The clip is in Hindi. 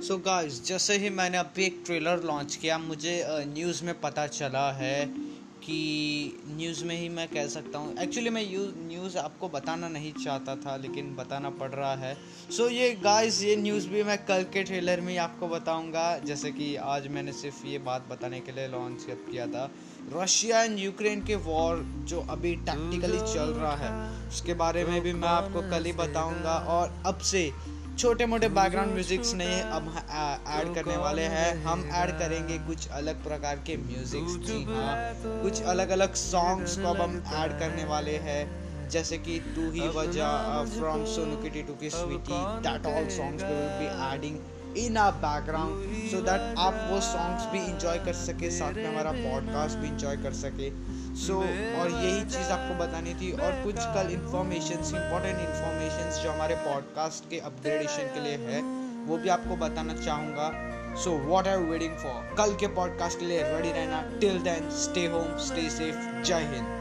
सो गाइस जैसे ही मैंने अभी एक ट्रेलर लॉन्च किया मुझे न्यूज़ में पता चला है कि न्यूज़ में ही मैं कह सकता हूँ। एक्चुअली मैं न्यूज़ आपको बताना नहीं चाहता था लेकिन बताना पड़ रहा है। सो so, ये गाइस ये न्यूज़ भी मैं कल के ट्रेलर में ही आपको बताऊँगा। जैसे कि आज मैंने सिर्फ़ ये बात बताने के लिए लॉन्च किया था। रशिया एंड यूक्रेन के वॉर जो अभी टैक्टिकली चल रहा है उसके बारे में भी मैं आपको कल ही बताऊँगा। और अब से छोटे मोटे बैकग्राउंड म्यूजिक्स नहीं अब ऐड करने वाले हैं। हम ऐड करेंगे कुछ अलग प्रकार के म्यूजिक्स जी हाँ। कुछ अलग अलग सॉन्ग्स को अब हम ऐड करने वाले हैं। जैसे कि तू ही वजह फ्रॉम सोनू की टू की Sweety that all songs we will be adding in a background so that आप वो सॉन्ग्स भी इंजॉय कर सके साथ में हमारा पॉडकास्ट भी इंजॉय कर सके। सो so, और यही चीज़ आपको बतानी थी और कुछ कल इन्फॉर्मेशन इंपॉर्टेंट इन्फॉर्मेशन जो हमारे पॉडकास्ट के अपग्रेडेशन के लिए है वो भी आपको बताना चाहूँगा। So what are waiting for कल के पॉडकास्ट के लिए रेडी रहना। Till then stay home stay safe Jai Hind.